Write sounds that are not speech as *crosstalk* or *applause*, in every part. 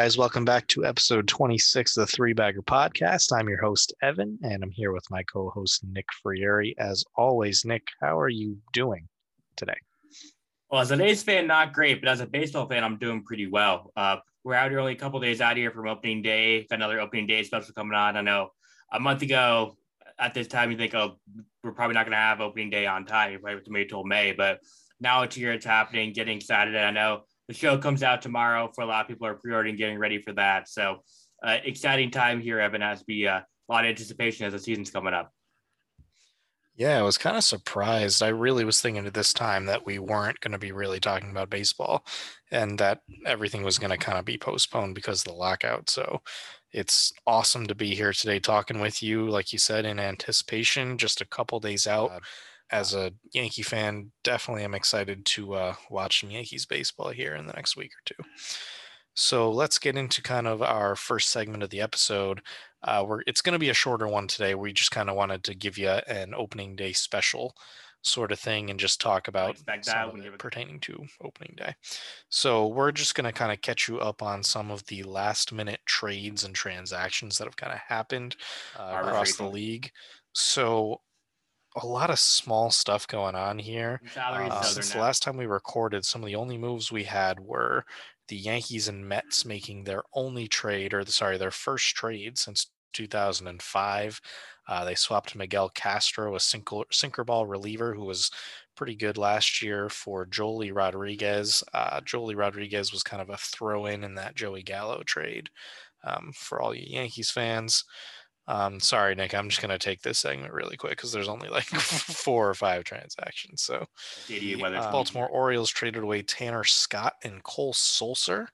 guys. Welcome back to episode 26 of the Three Bagger Podcast. I'm your host, Evan, and I'm here with my co host, Nick Frieri. As always, Nick, how are you doing today? Well, as an A's fan, not great, but as a baseball fan, I'm doing pretty well. Uh, we're out here only a couple days out here from opening day. Got another opening day special coming on. I know a month ago at this time, you think, oh, we're probably not going to have opening day on time. You probably wait till May, but now it's here, it's happening, getting excited. I know the show comes out tomorrow for a lot of people are pre-ordering, getting ready for that. So uh, exciting time here, Evan, has to be uh, a lot of anticipation as the season's coming up. Yeah, I was kind of surprised. I really was thinking at this time that we weren't going to be really talking about baseball and that everything was going to kind of be postponed because of the lockout. So it's awesome to be here today talking with you, like you said, in anticipation, just a couple days out as a Yankee fan, definitely am excited to uh, watch some Yankees baseball here in the next week or two. So let's get into kind of our first segment of the episode. Uh, we're, it's going to be a shorter one today. We just kind of wanted to give you an opening day special sort of thing and just talk about that pertaining to opening day. So we're just going to kind of catch you up on some of the last minute trades and transactions that have kind of happened uh, across the league. So a lot of small stuff going on here. Uh, since the last time we recorded, some of the only moves we had were the Yankees and Mets making their only trade, or the, sorry, their first trade since 2005. Uh, they swapped Miguel Castro, a sinker, sinker ball reliever who was pretty good last year, for Joely Rodriguez. Uh, Joely Rodriguez was kind of a throw in in that Joey Gallo trade um, for all you Yankees fans. Um, sorry, Nick, I'm just going to take this segment really quick because there's only like *laughs* *laughs* four or five transactions. So, uh, Baltimore Orioles traded away Tanner Scott and Cole Sulser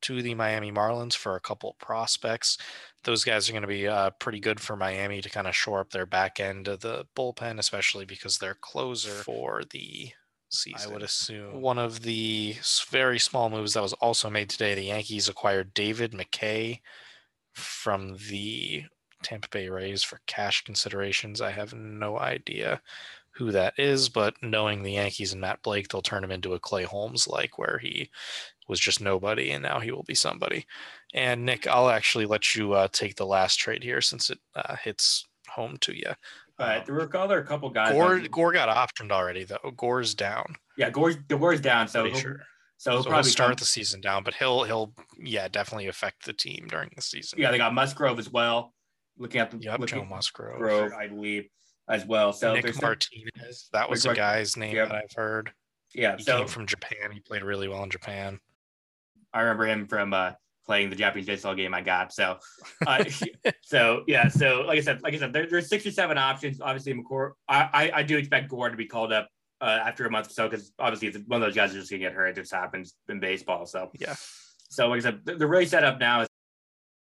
to the Miami Marlins for a couple of prospects. Those guys are going to be uh, pretty good for Miami to kind of shore up their back end of the bullpen, especially because they're closer for the season. I would assume one of the very small moves that was also made today. The Yankees acquired David McKay from the Tampa Bay Rays for cash considerations. I have no idea who that is, but knowing the Yankees and Matt Blake, they'll turn him into a Clay Holmes like where he was just nobody and now he will be somebody. And Nick, I'll actually let you uh, take the last trade here since it uh, hits home to you. All right, there were other a couple guys. Gore, Gore got optioned already though. Gore's down. Yeah, Gore's Gore's down. So sure. So he'll so probably he'll start come... the season down, but he'll he'll yeah definitely affect the team during the season. Yeah, they got Musgrove as well looking at the yep, looking Joe Musgrove, Grove, I believe, as well. So Nick Martinez, that was a guy's name yep. that I've heard. Yeah, he so, came from Japan. He played really well in Japan. I remember him from uh, playing the Japanese baseball game I got. So, uh, *laughs* *laughs* so yeah. So like I said, like I said, there, there's six or seven options. Obviously, McCord. I, I, I do expect Gore to be called up uh, after a month or so because obviously it's one of those guys is just gonna get hurt. It just happens in baseball. So yeah. So like I said, they're really set up now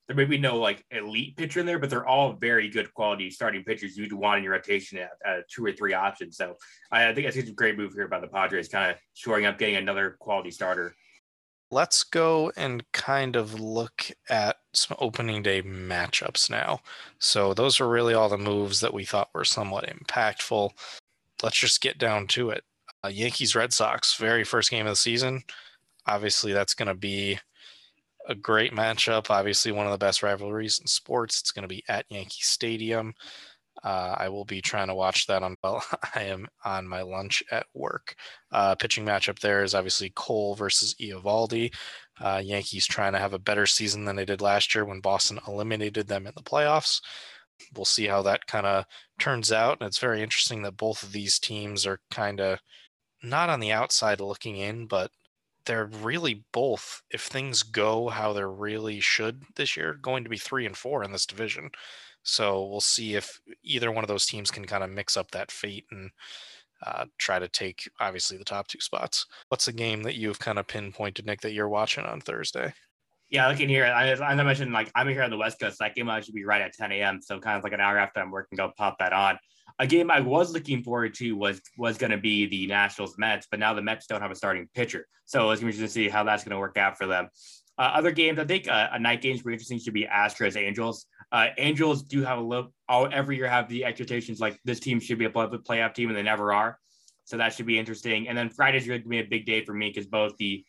there may be no like elite pitcher in there, but they're all very good quality starting pitchers you'd want in your rotation at, at two or three options. So I, think I think it's a great move here by the Padres, kind of shoring up, getting another quality starter. Let's go and kind of look at some opening day matchups now. So those are really all the moves that we thought were somewhat impactful. Let's just get down to it. Uh, Yankees Red Sox, very first game of the season. Obviously, that's going to be a great matchup. Obviously, one of the best rivalries in sports. It's going to be at Yankee Stadium. Uh, I will be trying to watch that on. *laughs* Well, I am on my lunch at work. Uh, pitching matchup there is obviously Cole versus Eovaldi. Uh, Yankees trying to have a better season than they did last year when Boston eliminated them in the playoffs. We'll see how that kind of turns out. And it's very interesting that both of these teams are kind of not on the outside looking in, but they're really both, if things go how they really should this year, going to be three and four in this division. So we'll see if either one of those teams can kind of mix up that fate and uh, try to take obviously the top two spots. What's a game that you've kind of pinpointed, Nick, that you're watching on Thursday? Yeah, looking here, I, as I mentioned, like I'm here on the West Coast. That game should be right at 10 a.m. So kind of like an hour after I'm working, go pop that on a game I was looking forward to was was going to be the Nationals Mets, but now the Mets don't have a starting pitcher, so it's interesting to see how that's going to work out for them. Uh, other games, I think uh, a night games pretty interesting should be Astros Angels. Uh, Angels do have a little all every year have the expectations like this team should be a playoff team, and they never are. So that should be interesting. And then Friday's going to be a big day for me because both the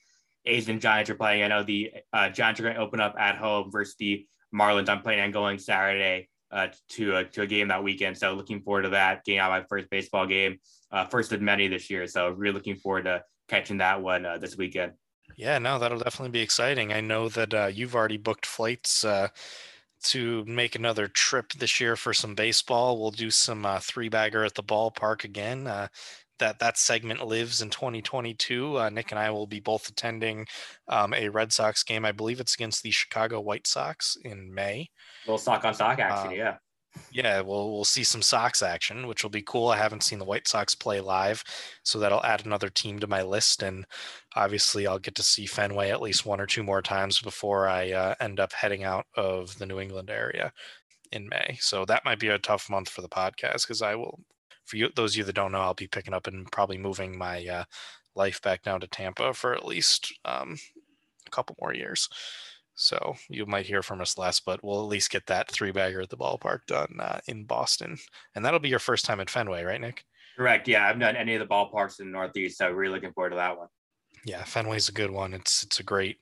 A's and Giants are playing. I know the uh, Giants are going to open up at home versus the Marlins. I'm planning on going Saturday uh, to a, to a game that weekend. So looking forward to that. Out my first baseball game, uh, first of many this year. So really looking forward to catching that one uh, this weekend. Yeah, no, that'll definitely be exciting. I know that uh, you've already booked flights uh, to make another trip this year for some baseball. We'll do some uh, three bagger at the ballpark again. Uh, that that segment lives in 2022. Uh, Nick and I will be both attending um, a Red Sox game. I believe it's against the Chicago White Sox in May. A little sock on sock action, yeah. Yeah, we'll we'll see some Sox action, which will be cool. I haven't seen the White Sox play live, so that'll add another team to my list, and obviously I'll get to see Fenway at least one or two more times before I uh, end up heading out of the New England area in May. So that might be a tough month for the podcast because I will, for you those of you that don't know, I'll be picking up and probably moving my uh, life back down to Tampa for at least um, a couple more years. So you might hear from us less, but we'll at least get that three bagger at the ballpark done uh, in Boston. And that'll be your first time at Fenway, right, Nick? Correct. Yeah, I've done any of the ballparks in the Northeast, so really looking forward to that one. Yeah, Fenway's a good one. It's it's a great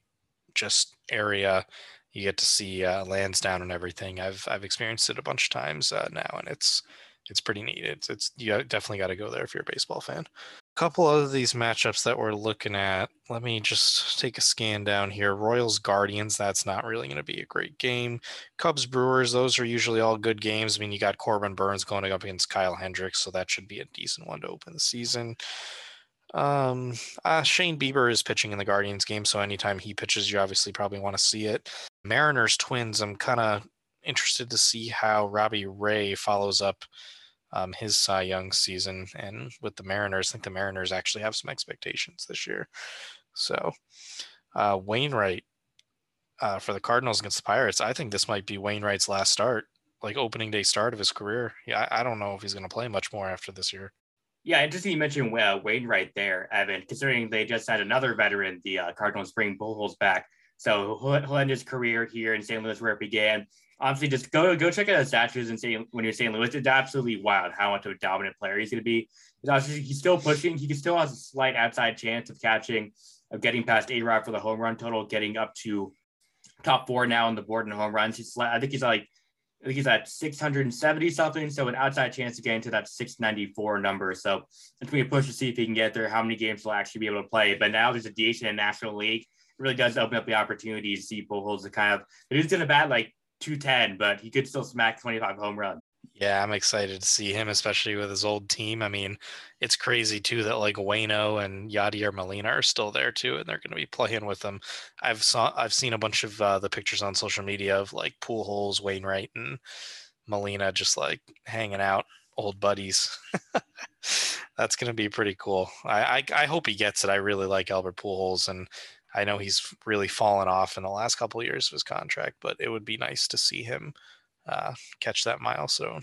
just area. You get to see uh, Lansdowne and everything. I've I've experienced it a bunch of times uh, now, and it's it's pretty neat. It's it's you definitely got to go there if you're a baseball fan A couple of these matchups that we're looking at. Let me just take a scan down here. Royals Guardians, that's not really going to be a great game. Cubs Brewers, those are usually all good games. I mean, you got Corbin Burnes going up against Kyle Hendricks, so that should be a decent one to open the season. Um, uh, Shane Bieber is pitching in the Guardians game, so anytime he pitches, you obviously probably want to see it. Mariners Twins, I'm kind of interested to see how Robbie Ray follows up um, his Cy Young season. And with the Mariners, I think the Mariners actually have some expectations this year. So uh, Wainwright uh, for the Cardinals against the Pirates, I think this might be Wainwright's last start, like opening day start of his career. Yeah, I, I don't know if he's going to play much more after this year. Yeah, interesting you mentioned uh, Wainwright there, Evan, considering they just had another veteran, the uh, Cardinals bring Pujols back. So he'll, end his career here in St. Louis where it began Obviously, just go go check out his statues and say when you're St. Louis, it's absolutely wild how much of a dominant player he's going to be. He's, still pushing. He still has a slight outside chance of catching, of getting past A Rod for the home run total, getting up to top four now on the board in home runs. He's I think he's like I think he's at 670 something. So an outside chance to get into that 694 number. So it's going to be a push to see if he can get there, how many games he'll actually be able to play. But now there's a DH in the National League. Really does open up the opportunity to see Pujols to kind of, he's going to bat like 210, but he could still smack 25 home runs. Yeah, I'm excited to see him, especially with his old team. I mean, it's crazy too that like Wayno and Yadier Molina are still there too, and they're going to be playing with them. I've saw I've seen a bunch of uh, the pictures on social media of like Pujols, Wainwright, and Molina just like hanging out, old buddies. *laughs* That's going to be pretty cool. I, I I hope he gets it. I really like Albert Pujols, and I know he's really fallen off in the last couple of years of his contract, but it would be nice to see him uh, catch that milestone.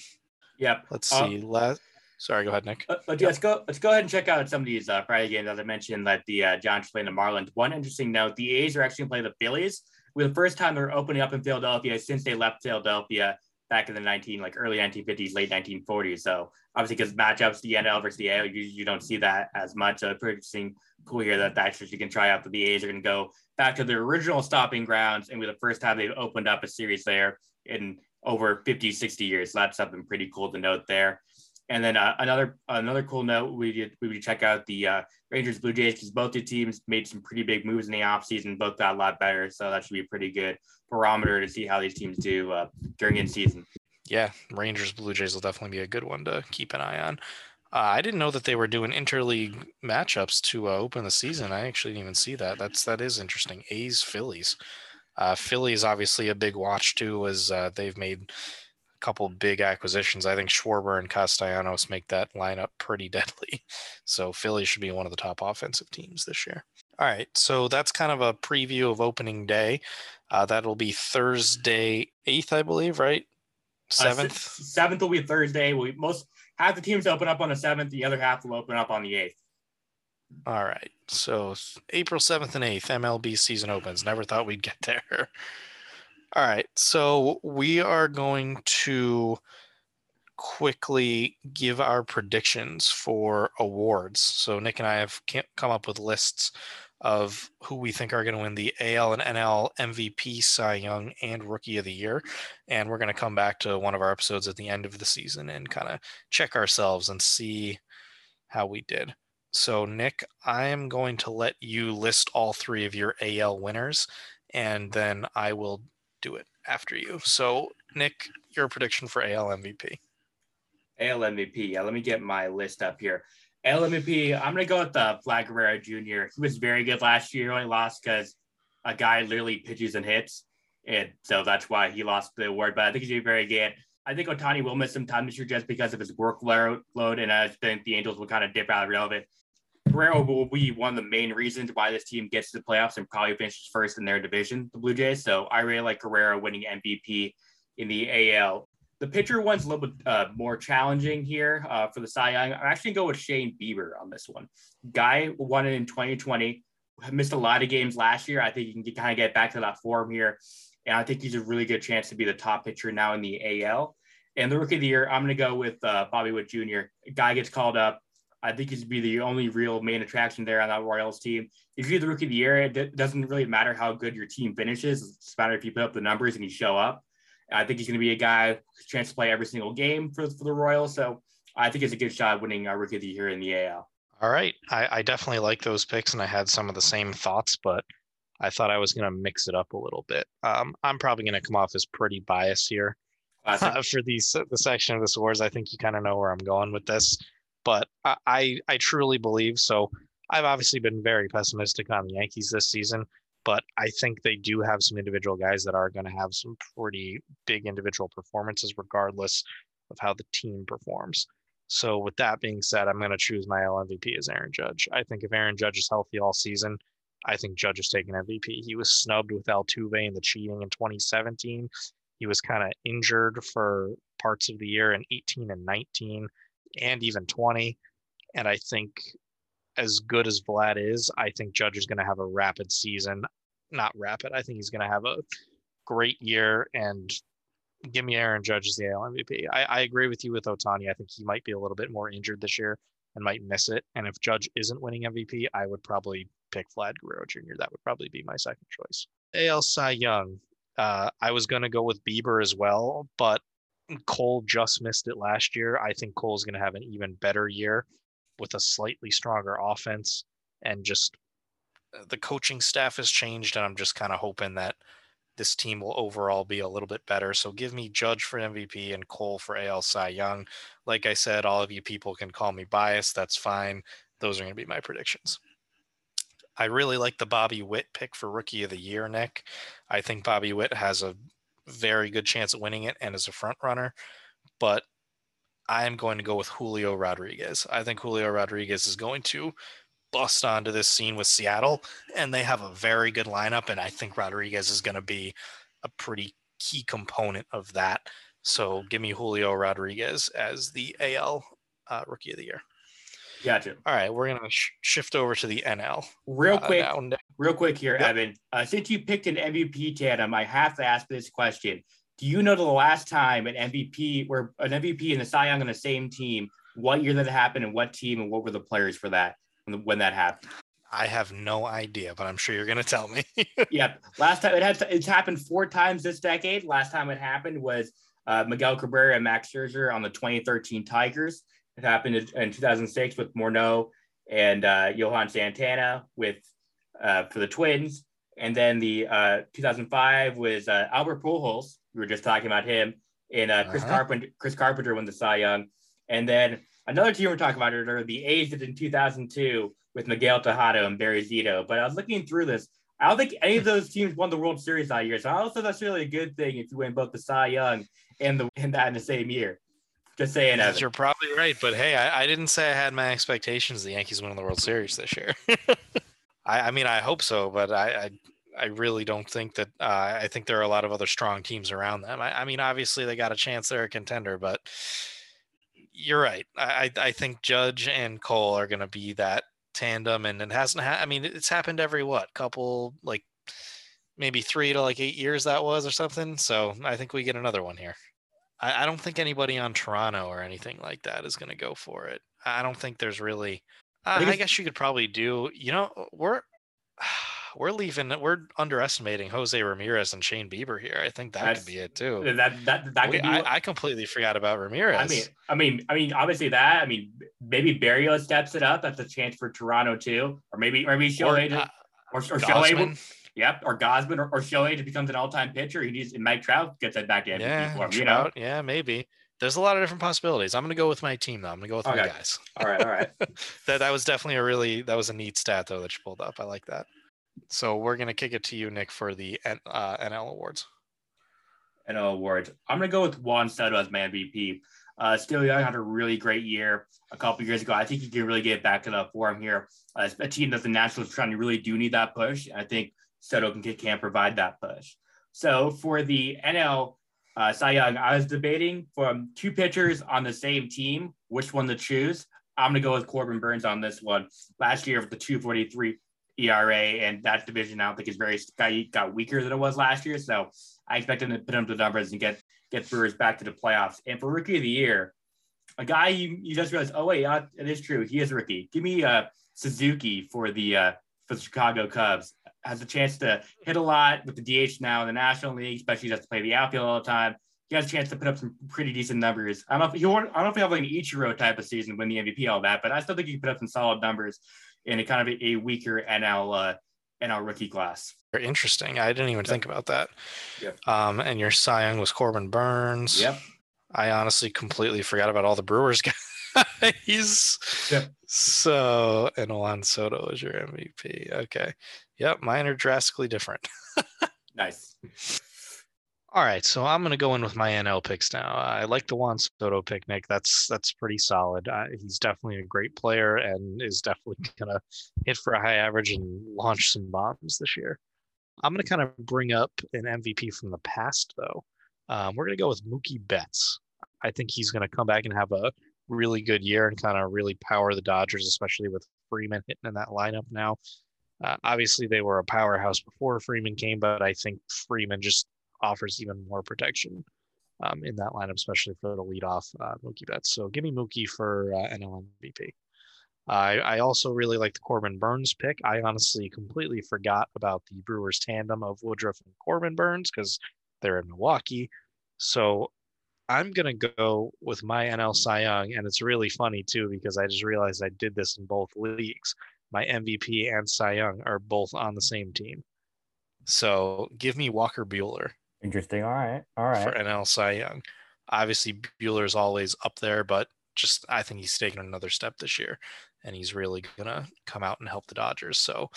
Yep. Let's uh, see. Uh, Sorry, go ahead, Nick. Uh, let's, yep. go. Let's go ahead and check out some of these uh, Friday games. As I mentioned, that the uh, Giants playing the Marlins. One interesting note: the A's are actually playing the Phillies. With the first time they're opening up in Philadelphia since they left Philadelphia back in the 19 like early 1950s, late 1940s. So obviously, because matchups the NL versus the AL, you, you don't see that as much. So pretty interesting cool here that actually you can try out that the A's are going to go back to their original stopping grounds and be the first time they've opened up a series there in over 50, 60 years. So that's something pretty cool to note there. And then uh, another another cool note, we did we would check out the uh, Rangers Blue Jays because both the teams made some pretty big moves in the offseason, both got a lot better. So that should be a pretty good barometer to see how these teams do uh, during in season. Yeah, Rangers Blue Jays will definitely be a good one to keep an eye on. Uh, I didn't know that they were doing interleague matchups to uh, open the season. I actually didn't even see that. That's that is interesting. A's Phillies. Uh, Phillies obviously a big watch too, as uh, they've made couple big acquisitions. I think Schwarber and Castellanos make that lineup pretty *laughs* deadly. So Philly should be one of the top offensive teams this year. All right, so that's kind of a preview of opening day. Uh, that'll be Thursday eighth, I believe, right? Uh, seventh. seventh will be Thursday. We most half the teams open up on the seventh, the other half will open up on the eighth. All right. So April 7th and 8th, MLB season opens. Never thought we'd get *laughs* there. All right. So we are going to quickly give our predictions for awards. So Nick and I have come up with lists of who we think are going to win the AL and NL MVP, Cy Young, and Rookie of the Year. And we're going to come back to one of our episodes at the end of the season and kind of check ourselves and see how we did. So, Nick, I am going to let you list all three of your AL winners, and then I will do it after you. So, Nick, your prediction for AL MVP. AL MVP. Yeah, let me get my list up here. AL MVP, I'm going to go with the Vlad Guerrero Jr. He was very good last year. He only lost because a guy literally pitches and hits. And so that's why he lost the award. But I think he's very good. I think Ohtani will miss some time this year just because of his workload. And I think the Angels will kind of dip out of relevant. Guerrero will be one of the main reasons why this team gets to the playoffs and probably finishes first in their division, the Blue Jays. So I really like Guerrero winning MVP in the AL. The pitcher one's a little bit uh, more challenging here uh, for the Cy Young. I'm actually going to go with Shane Bieber on this one. Guy won it in 2020, missed a lot of games last year. I think he can kind of get back to that form here. And I think he's a really good chance to be the top pitcher now in the AL. And the rookie of the year, I'm going to go with uh, Bobby Witt Jr. Guy gets called up I think he's be the only real main attraction there on that Royals team. If you're the rookie of the year, it doesn't really matter how good your team finishes. It's a matter if you put up the numbers and you show up. I think he's going to be a guy who's chance to play every single game for, for the Royals. So I think it's a good shot winning our rookie of the year in the AL. All right. I, I definitely like those picks, and I had some of the same thoughts, but I thought I was going to mix it up a little bit. Um, I'm probably going to come off as pretty biased here uh, for these the section of this wars. I think you kind of know where I'm going with this I I truly believe so. I've obviously been very pessimistic on the Yankees this season, but I think they do have some individual guys that are going to have some pretty big individual performances, regardless of how the team performs. So, with that being said, I'm going to choose my LMVP as Aaron Judge. I think if Aaron Judge is healthy all season, I think Judge is taking MVP. He was snubbed with Altuve in the cheating in 2017. He was kind of injured for parts of the year in 18 and 19 and even 20. And I think as good as Vlad is, I think Judge is going to have a rapid season. Not rapid. I think he's going to have a great year and give me Aaron Judge as the AL MVP. I, I agree with you with Ohtani. I think he might be a little bit more injured this year and might miss it. And if Judge isn't winning MVP, I would probably pick Vlad Guerrero Jr. That would probably be my second choice. AL Cy Young. Uh, I was going to go with Bieber as well, but Cole just missed it last year. I think Cole's going to have an even better year with a slightly stronger offense and just uh, the coaching staff has changed and I'm just kind of hoping that this team will overall be a little bit better. So give me Judge for MVP and Cole for AL Cy Young. Like I said, all of you people can call me biased. That's fine. Those are going to be my predictions. I really like the Bobby Witt pick for Rookie of the Year, Nick. I think Bobby Witt has a very good chance at winning it and is a front runner. But I am going to go with Julio Rodriguez. I think Julio Rodriguez is going to bust onto this scene with Seattle, and they have a very good lineup. And I think Rodriguez is going to be a pretty key component of that. So give me Julio Rodriguez as the AL uh, Rookie of the Year. Gotcha. All right, we're gonna sh- shift over to the NL real uh, quick. Real quick here, yep. Evan. Uh, since you picked an MVP tandem, I have to ask this question: Do you know the last time an MVP, where an MVP and the Cy Young on the same team, what year that happened, and what team, and what were the players for that when, when that happened? I have no idea, but I'm sure you're going to tell me. *laughs* yep. Last time it had it's happened four times this decade. Last time it happened was uh, Miguel Cabrera and Max Scherzer on the 2013 Tigers. It happened in 2006 with Morneau and uh, Johan Santana with uh, for the Twins, and then the uh, 2005 was uh, Albert Pujols. We were just talking about him, and uh, Chris uh-huh. Carpenter. Chris Carpenter won the Cy Young, and then another team we're talking about are the A's did in 2002 with Miguel Tejada and Barry Zito. But I was looking through this. I don't think any of those teams won the World Series that year. So I also that's really a good thing if you win both the Cy Young and the and that in the same year. Just saying, Evan. You're probably right, but hey, I, I, didn't say I had my expectations the Yankees winning the World Series this year. *laughs* I, I, mean, I hope so, but I, I, I really don't think that. Uh, I think there are a lot of other strong teams around them. I, I mean, obviously they got a chance; they're a contender, but you're right. I, I think Judge and Cole are going to be that tandem, and it hasn't. Ha- I mean, it's happened every what couple like maybe three to like eight years that was or something. So I think we get another one here. I, I don't think anybody on Toronto or anything like that is going to go for it. I don't think there's really. Uh, I, I guess you could probably do. You know, we're *sighs* we're leaving. We're underestimating Jose Ramirez and Shane Bieber here. I think that That's- could be it too. That that that We- could be. I, I completely forgot about Ramirez. I mean, I mean, I mean, obviously that. I mean, maybe Barrio steps it up. That's a chance for Toronto too, or maybe, or maybe or, Shohei, uh, or, or Shohei, yep, or Gausman, or, or Shohei becomes an all-time pitcher. He needs and Mike Trout gets that back to MVP yeah, for him. You know. Yeah, maybe. There's a lot of different possibilities. I'm gonna go with my team though. I'm gonna go with my Okay. guys. All right, all right. *laughs* that that was definitely a really that was a neat stat though that you pulled up. I like that. So we're gonna kick it to you, Nick, for the uh, NL awards. NL awards. I'm gonna go with Juan Soto as my MVP. Uh, still young, had a really great year a couple years ago. I think he can really get back to the form here. Uh, a team that the Nationals trying to really do need that push. I think Soto can can provide that push. So for the NL uh, Cy Young, I was debating from two pitchers on the same team which one to choose. I'm gonna go with Corbin Burnes on this one. Last year with the 243 ERA and that division, I don't think is very got, got weaker than it was last year. So I expect him to put up the numbers and get get Brewers back to the playoffs. And for rookie of the year, a guy you, you just realize, oh wait, uh, it is true, he is rookie. Give me uh, Suzuki for the uh, for the Chicago Cubs. Has a chance to hit a lot with the DH now in the National League, especially has to play the outfield all the time. He has a chance to put up some pretty decent numbers. I don't know if he I don't know if he have like an Ichiro type of season, win the MVP, all that, but I still think he put up some solid numbers in a kind of a, a weaker NL uh, NL rookie class. Very interesting. I didn't even think about that. Yep. Um, and your Cy Young was Corbin Burnes. Yep. I honestly completely forgot about all the Brewers *laughs* guys. Yep. So, and Juan Soto is your MVP. Okay. Yep. Mine are drastically different. *laughs* Nice. All right, so I'm gonna go in with my NL picks now. I like the Juan Soto pick, Nick. That's that's pretty solid. Uh, he's definitely a great player and is definitely *laughs* gonna hit for a high average and launch some bombs this year. I'm gonna kind of bring up an MVP from the past, though. Um, we're gonna go with Mookie Betts. I think he's gonna come back and have a really good year and kind of really power the Dodgers, especially with Freeman hitting in that lineup now. Uh, obviously, they were a powerhouse before Freeman came, but I think Freeman just offers even more protection um, in that lineup, especially for the leadoff uh, Mookie Betts. So give me Mookie for uh, NL MVP. I, I also really like the Corbin Burnes pick. I honestly completely forgot about the Brewers tandem of Woodruff and Corbin Burnes because they're in Milwaukee. So I'm going to go with my NL Cy Young. And it's really funny too because I just realized I did this in both leagues. My MVP and Cy Young are both on the same team. So give me Walker Buehler Interesting. All right. All right. for. NL Cy Young. Obviously, Buehler's always up there, but just I think he's taken another step this year, and he's really gonna come out and help the Dodgers. So,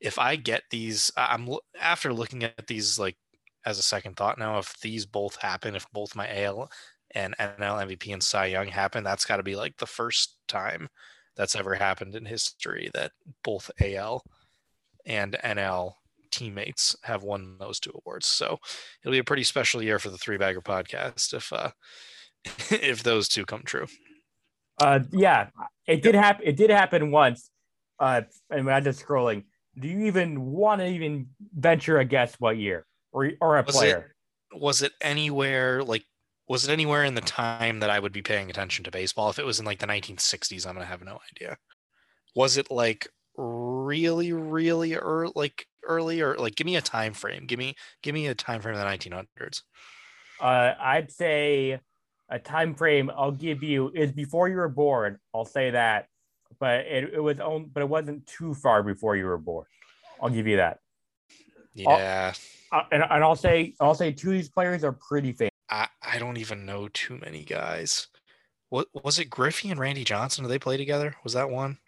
if I get these, I'm after looking at these like as a second thought now. If these both happen, if both my AL and NL MVP and Cy Young happen, that's got to be like the first time that's ever happened in history that both AL and NL teammates have won those two awards. So it'll be a pretty special year for the Three Bagger podcast if uh *laughs* if those two come true. Uh, yeah, it did happen. It did happen once. Uh, and I'm just scrolling, do you even want to even venture a guess what year or or a Was it- player? Was it anywhere like was it anywhere in the time that I would be paying attention to baseball? If it was in like the 1960s, I'm gonna have no idea. Was it like really, really early, like early, or like give me a time frame? Give me, give me a time frame of the 1900s. Uh, I'd say a time frame. I'll give you is before you were born. I'll say that, but it, it was on, but it wasn't too far before you were born. I'll give you that. Yeah, Uh, and, and I'll say I'll say two of these players are pretty famous. I, I don't even know too many guys. What was it? Griffey and Randy Johnson? Did they play together? Was that one?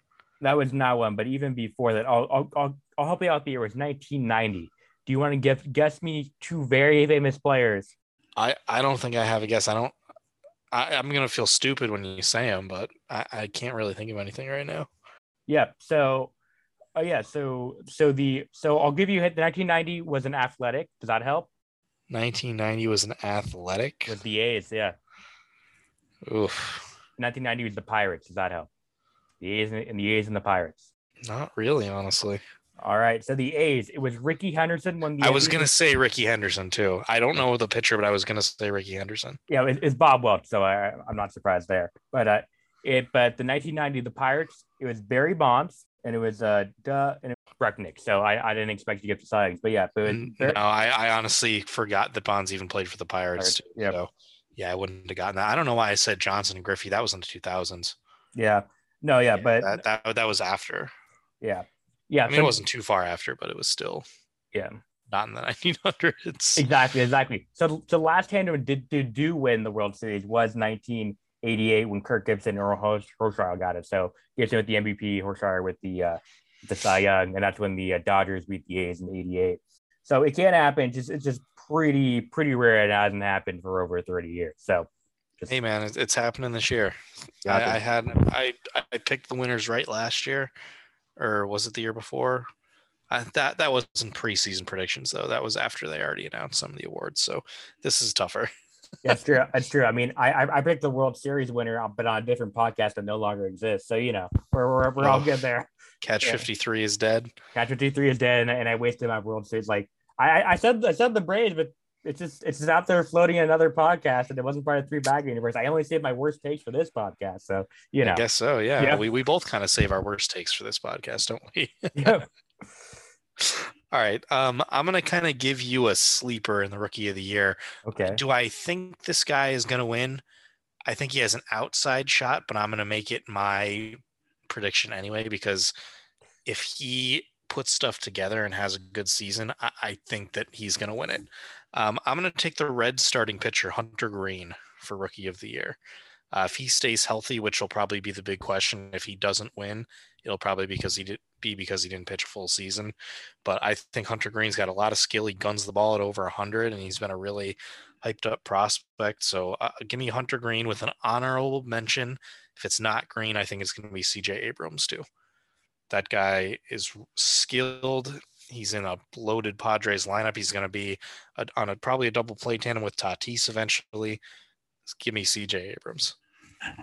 That was not one, but even before that, I'll I'll I'll, I'll help you out. The year was 1990. Do you want to guess guess me two very famous players? I I don't think I have a guess. I don't. I, I'm gonna feel stupid when you say them, but I, I can't really think of anything right now. Yeah. So, oh yeah. So so the so I'll give you hit. The 1990 was an athletic. Does that help? 1990 was an athletic. With the A's, yeah. Oof, 1990 was the Pirates. Does that help? The A's and the A's and the Pirates. not really, honestly. All right. So the A's. It was Rickey Henderson when the I was gonna say Rickey Henderson too. I don't know the pitcher, but I was gonna say Rickey Henderson. yeah, it, it's Bob Welch, so I, I'm not surprised there. But uh, it but the 1990 the Pirates, it was Barry Bonds, and it was uh, duh, and it, Brecnick. So I, I didn't expect to get the Youngs, but yeah, but no, I, I honestly forgot that Bonds even played for the Pirates. Too, yep. So yeah, I wouldn't have gotten that. I don't know why I said Johnson and Griffey. That was in the 2000s. Yeah. No, yeah, but that, that that was after. Yeah. Yeah. I mean, so, it wasn't too far after, but it was still. Yeah. Not in the *laughs* 1900s. Exactly. Exactly. So, so last time did, did do win the World Series was 1988 when Kirk Gibson or Hershiser got it. So Gibson with the MVP, Hershiser with the uh, the Cy Young, and that's when the uh, Dodgers beat the A's in '88. So it can't happen. Just it's just pretty pretty rare. It hasn't happened for over 30 years. So just, hey man, it's happening this year. I, I, had I I picked the winners right last year, or was it the year before? I, that that wasn't preseason predictions though. That was after they already announced some of the awards. So this is tougher. *laughs* yeah, it's true. That's true. I mean, I I picked the World Series winner, uh, but on a different podcast that no longer exists. So you know, we're we're, we're oh, all good there. Catch yeah. fifty three is dead. Catch fifty three is dead, and, and I wasted my World Series. Like I I said I said the Braves, but it's just it's just out there floating in another podcast, and it wasn't part of three bag universe. I only saved my worst takes for this podcast, so you know. I guess so. Yeah, yeah. we we both kind of save our worst takes for this podcast, don't we? *laughs* yeah. All right. Um, I'm gonna kind of give you a sleeper in the rookie of the year. Okay. Do I think this guy is gonna win? I think he has an outside shot, but I'm gonna make it my prediction anyway because if he puts stuff together and has a good season, I, I think that he's gonna win it. Um, I'm gonna take the red starting pitcher Hunter Greene for rookie of the year. Uh, if he stays healthy, which will probably be the big question, if he doesn't win, it'll probably because he did be because he didn't pitch a full season. But I think Hunter Greene's got a lot of skill. He guns the ball at over 100, and he's been a really hyped up prospect. So uh, give me Hunter Greene with an honorable mention. If it's not Greene, I think it's going to be CJ Abrams too. That guy is skilled. He's in a loaded Padres lineup. He's going to be a, on a probably a double play tandem with Tatis eventually. Give me CJ Abrams.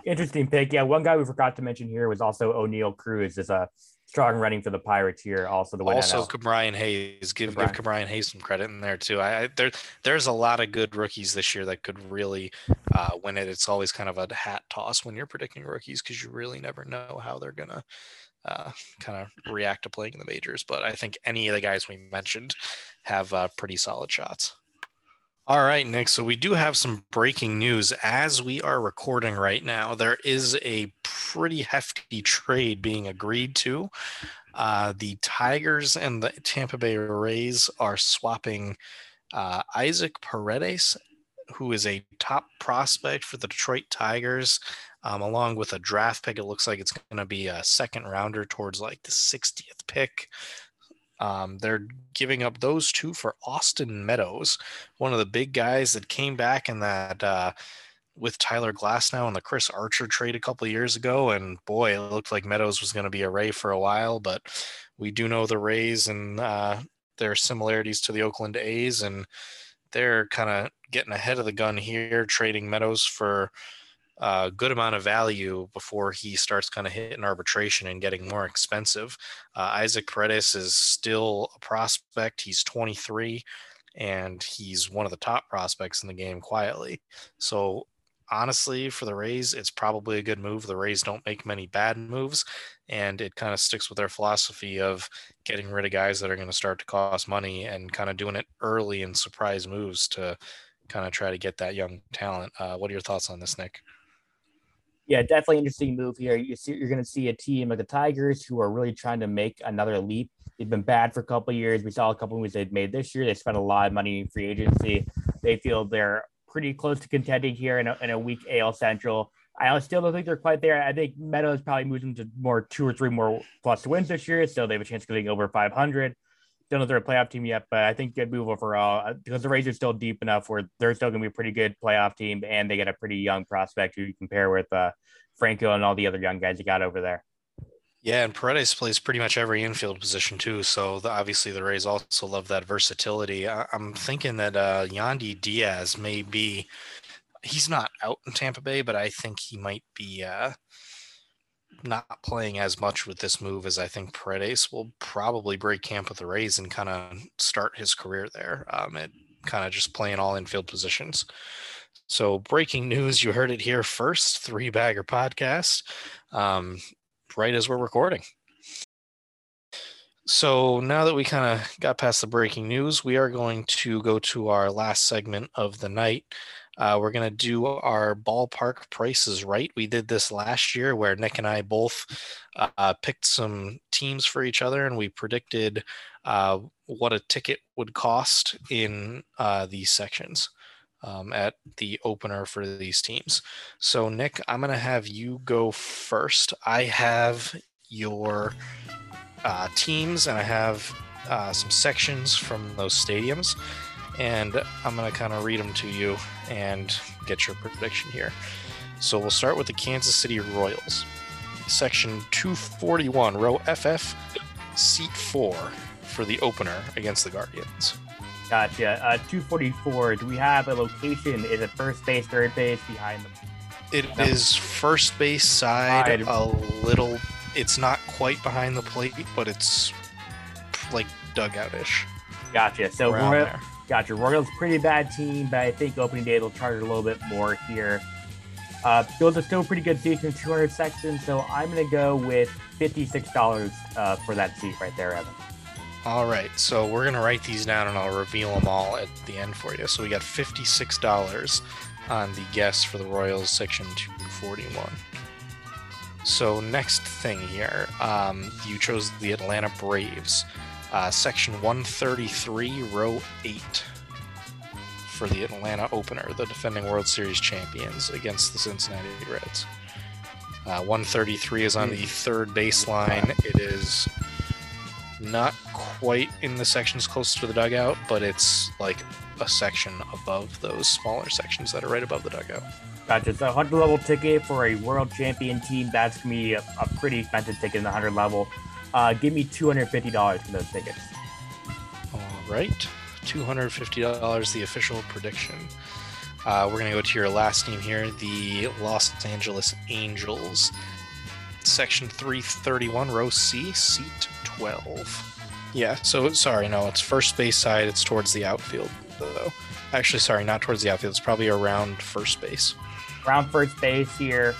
Interesting pick. Yeah, one guy we forgot to mention here was also Oneil Cruz is a strong running for the Pirates here. Also the win. Also, Ke'Bryan Hayes. Give Ke'Bryan. give Ke'Bryan Hayes some credit in there too. I, I, there there's a lot of good rookies this year that could really uh, win it. It's always kind of a hat toss when you're predicting rookies because you really never know how they're gonna uh, kind of react to playing in the majors. But I think any of the guys we mentioned have uh, pretty solid shots. All right, Nick. So we do have some breaking news as we are recording right now. There is a pretty hefty trade being agreed to. Uh, the Tigers and the Tampa Bay Rays are swapping uh, Isaac Paredes, who is a top prospect for the Detroit Tigers, um, along with a draft pick. It looks like it's going to be a second rounder towards like the 60th pick. Um, they're giving up those two for Austin Meadows, one of the big guys that came back in that uh, with Tyler Glasnow and the Chris Archer trade a couple years ago. And boy, it looked like Meadows was going to be a Ray for a while, but we do know the Rays and uh, their similarities to the Oakland A's, and they're kind of getting ahead of the gun here, trading Meadows for a good amount of value before he starts kind of hitting arbitration and getting more expensive. Uh, Isaac Paredes is still a prospect. He's 23 and he's one of the top prospects in the game quietly. So honestly, for the Rays, it's probably a good move. The Rays don't make many bad moves, and it kind of sticks with their philosophy of getting rid of guys that are going to start to cost money and kind of doing it early in surprise moves to kind of try to get that young talent. Uh, what are your thoughts on this, Nick? Yeah, definitely interesting move here. You see, you're going to see a team like the Tigers who are really trying to make another leap. They've been bad for a couple years. We saw a couple moves they've made this year. They spent a lot of money in free agency. They feel they're pretty close to contending here in a, in a weak AL Central. I still don't think they're quite there. I think Meadows probably moves them to more two or three more plus wins this year, so they have a chance of getting over 500 don't know if they're a playoff team yet, but I think good move overall uh, because the Rays are still deep enough where they're still going to be a pretty good playoff team, and they get a pretty young prospect who you compare with uh, Franco and all the other young guys you got over there. Yeah, and Paredes plays pretty much every infield position too. So the, obviously the Rays also love that versatility. I, am thinking that uh, Yandy Diaz may be. He's not out in Tampa Bay, but I think he might be. Uh, not playing as much with this move as I think Paredes will probably break camp with the Rays and kind of start his career there. Um, and kind of just playing all infield positions. So, breaking news, you heard it here first, Three Bagger Podcast, um, right as we're recording. So now that we kind of got past the breaking news, we are going to go to our last segment of the night. Uh, we're going to do our ballpark prices right. We did this last year where Nick and I both uh, picked some teams for each other and we predicted uh, what a ticket would cost in uh, these sections um, at the opener for these teams. So, Nick, I'm going to have you go first. I have your uh, teams and I have uh, some sections from those stadiums and I'm going to kind of read them to you and get your prediction here. So we'll start with the Kansas City Royals. Section 241, row FF, seat 4 for the opener against the Guardians. Gotcha. Uh, 244, do we have a location? Is it first base, third base, behind them? It no. is first base side, a little. It's not quite behind the plate, but it's like dugout-ish. Gotcha. So Royal, Gotcha. Royals pretty bad team, but I think opening day they'll charge a little bit more here. Uh, those are still pretty good seats in 200 sections, so I'm going to go with $56 uh, for that seat right there, Evan. All right, so we're going to write these down and I'll reveal them all at the end for you. So we got $56 on the guess for the Royals section 241. So next thing here, um, you chose the Atlanta Braves uh, section 133, row 8 for the Atlanta opener, the defending World Series champions against the Cincinnati Reds. Uh, 133 is on the third baseline. It is not quite in the sections close to the dugout, but it's like a section above those smaller sections that are right above the dugout. Gotcha. So 100 level ticket for a world champion team. That's going to be a, a pretty expensive ticket in the 100 level. Uh, give me $250 for those tickets. All right. $250, the official prediction. Uh, we're going to go to your last team here, the Los Angeles Angels. Section 331, row C, seat 12. Yeah, so sorry, no, it's first base side. It's towards the outfield, though. Actually, sorry, not towards the outfield. It's probably around first base. Around first base here.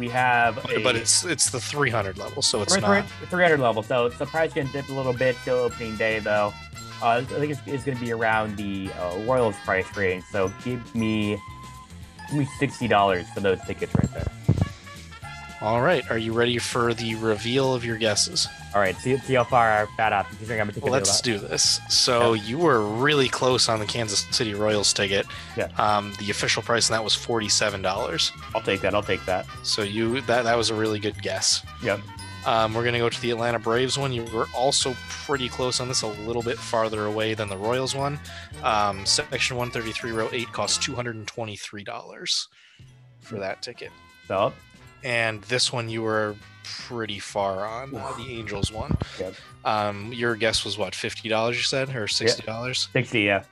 We have, a, but it's it's the 300 level, so it's not 300 level. So the price can dip a little bit till opening day, though. Uh, I think it's, it's going to be around the uh, Royals price range. So give me give me sixty dollars for those tickets right there. All right, are you ready for the reveal of your guesses? All right, see, see how far I bad up. Well, let's do this. So yeah. you were really close on the Kansas City Royals ticket. Yeah. Um, the official price on that was forty-seven dollars. I'll take that. I'll take that. So you that that was a really good guess. Yep. Um, we're gonna go to the Atlanta Braves one. You were also pretty close on this, a little bit farther away than the Royals one. Um, section one thirty-three, row eight, costs two hundred and twenty-three dollars for that ticket. So. And this one you were pretty far on uh, the Angels one. Yep. Um, your guess was what fifty dollars? You said or sixty dollars? Sixty, yeah.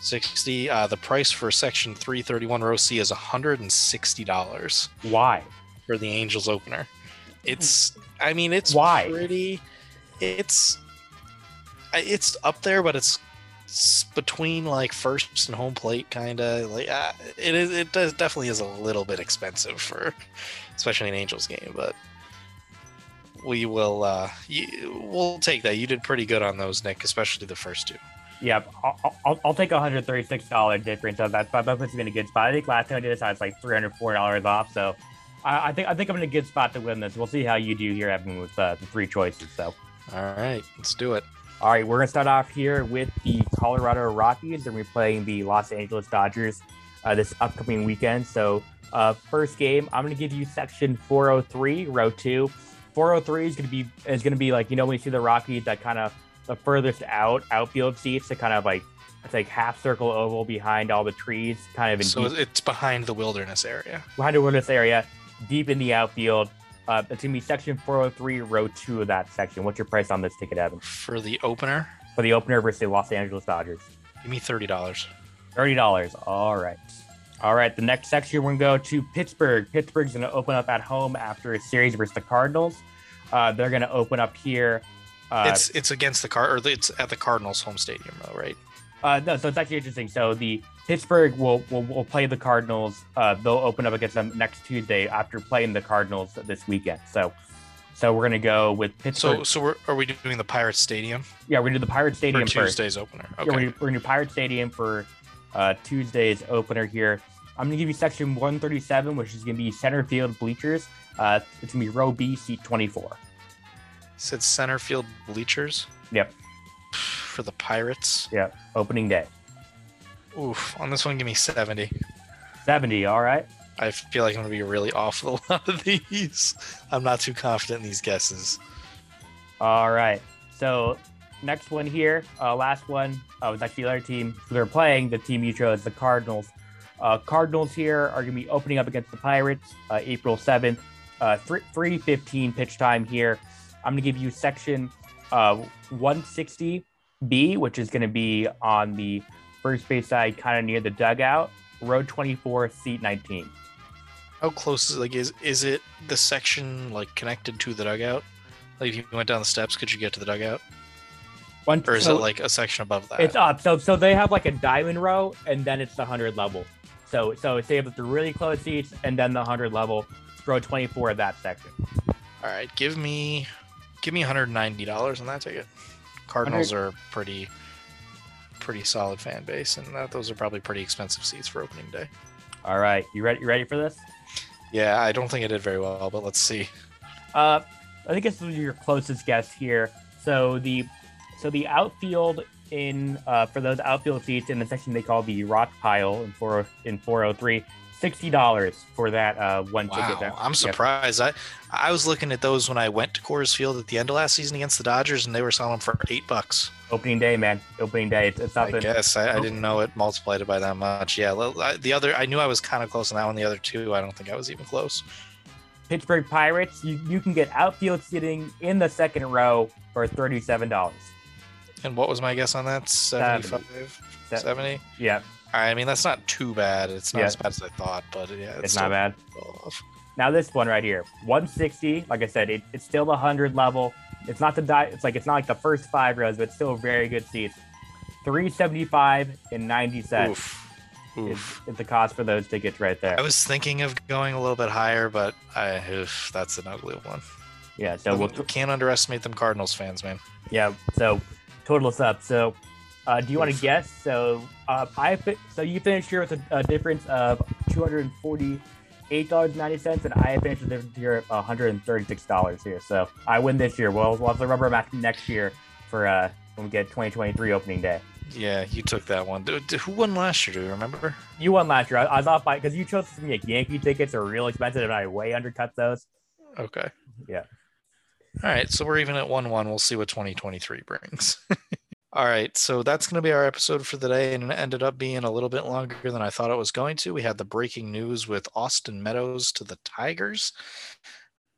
Sixty. Uh, the price for section three thirty one row C is hundred and sixty dollars. Why? For the Angels opener, it's. I mean, it's why pretty. It's. It's up there, but it's between like first and home plate kind of like uh, it is it does definitely is a little bit expensive for especially an angels game but we will uh you, we'll take that. You did pretty good on those, Nick, especially the first two. Yep, I'll, I'll, I'll take a hundred thirty six dollar difference of that. That puts me in a good spot. I think last time I did this, I was like three hundred four dollars off. So I, I, think I think I'm in a good spot to win this. We'll see how you do here, Evan, with uh, the three choices. So, all right, let's do it. All right, we're gonna start off here with the Colorado Rockies, and we're playing the Los Angeles Dodgers uh, this upcoming weekend. So, uh, first game, I'm gonna give you section 403, row two. 403 is going to be is going to be like you know when you see the Rockies that kind of the furthest out outfield seats, the kind of like it's like half circle oval behind all the trees, kind of. In so deep, it's behind the wilderness area. Behind the wilderness area, deep in the outfield. Uh, it's gonna be section 403, row two of that section. What's your price on this ticket, Evan? For the opener? For the opener versus the Los Angeles Dodgers. Give me thirty dollars. Thirty dollars. All right. All right, the next section we're going to go to Pittsburgh. Pittsburgh's going to open up at home after a series versus the Cardinals. Uh, they're going to open up here. Uh, it's it's against the car or it's at the Cardinals home stadium though, right? Uh, no, so it's actually interesting. So the Pittsburgh will will, will play the Cardinals. Uh, they'll open up against them next Tuesday after playing the Cardinals this weekend. So So we're gonna go with Pittsburgh. So, so we're, are we doing the Pirates Stadium yeah, we're gonna do the Pirate for Stadium first. Tuesday's opener? Yeah, we're, Okay. gonna, we're gonna do Pirate Stadium for uh, Tuesday's opener here. I'm gonna give you section 137, which is gonna be center field bleachers. Uh, it's gonna be row B, seat 24. Said center field bleachers Yep, for the Pirates. yeah, opening day. Oof. On this one, give me 70. 70. All right. I feel like I'm going to be really off with a *laughs* lot of these. I'm not too confident in these guesses. All right. So next one here, uh, last one uh, was actually the other team they're playing. The team you chose, the Cardinals. Uh, Cardinals here are going to be opening up against the Pirates uh, April 7th. Uh, 3, 315 pitch time here. I'm going to give you section uh, 160B, which is going to be on the first base side, kind of near the dugout. row 24, seat 19. How close is like is is it the section like connected to the dugout? Like if you went down the steps, could you get to the dugout? One, Or is so- it like a section above that? It's up. So so they have like a diamond row, and then it's the hundred level. So so they have the really close seats, and then the hundred level. Row twenty four of that section. All right, give me give me 190 dollars on that ticket. Cardinals are pretty pretty solid fan base, and that those are probably pretty expensive seats for opening day. All right, you ready? You ready for this? Yeah, I don't think I did very well, but let's see. Uh, I think this is your closest guess here. So the so the outfield in uh, for those outfield seats in the section they call the rock pile in four in four hundred three. Sixty dollars for that uh, one ticket. Wow. I'm surprised. I I was looking at those when I went to Coors Field at the end of last season against the Dodgers, and they were selling them for eight bucks. Opening day, man. Opening day. It's, it's I guess I, I didn't know it multiplied it by that much. Yeah, the other I knew I was kind of close on that one. The other two, I don't think I was even close. Pittsburgh Pirates, you, you can get outfield seating in the second row for $37. And what was my guess on that? 75, Se- 70? Yeah, I mean, that's not too bad. It's not Yeah. as bad as I thought, but yeah, it's, it's not bad. off. Now this one right here, 160. Like I said, it, it's still the 100 level. It's not the di- It's like it's not like the first five rows, but it's still very good seats. 375 and 90 cents Oof. Oof. is the cost for those tickets right there. I was thinking of going a little bit higher, but I, oof, that's an ugly one. Yeah, so we'll can't underestimate them Cardinals fans, man. Yeah. So total us up. So uh, do you want to guess? So uh, I fi- so you finished here with a, a difference of two hundred and forty eight dollars ninety cents, and I finished with a difference here of one hundred and thirty six dollars here. So I win this year. We'll we'll have the rubber match next year for uh when we get twenty twenty three opening day. Yeah, you took that one. Dude, who won last year? Do you remember? You won last year. I, I was off by because you chose some like Yankee tickets are real expensive, and I way undercut those. Okay. Yeah. All right, so we're even at 1 1. We'll see what 2023 brings. *laughs* All right, so that's going to be our episode for the day, and it ended up being a little bit longer than I thought it was going to. We had the breaking news with Austin Meadows to the Tigers.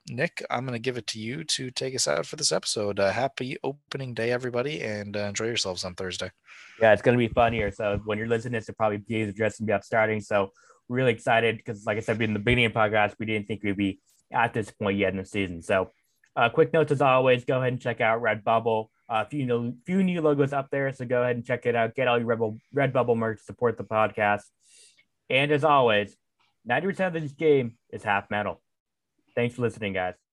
Nick, I'm going to give it to you to take us out for this episode. Uh, happy opening day, everybody, and uh, enjoy yourselves on Thursday. Yeah, it's gonna be fun here. So when you're listening to probably be the dress and be up starting. So really excited because, like I said, in the beginning of the podcast, we didn't think we'd be at this point yet in the season. So uh, quick notes as always, go ahead and check out Redbubble. A few new few new logos up there, so go ahead and check it out. Get all your Rebel Redbubble merch, support the podcast. And as always, 90% of this game is half metal. Thanks for listening, guys.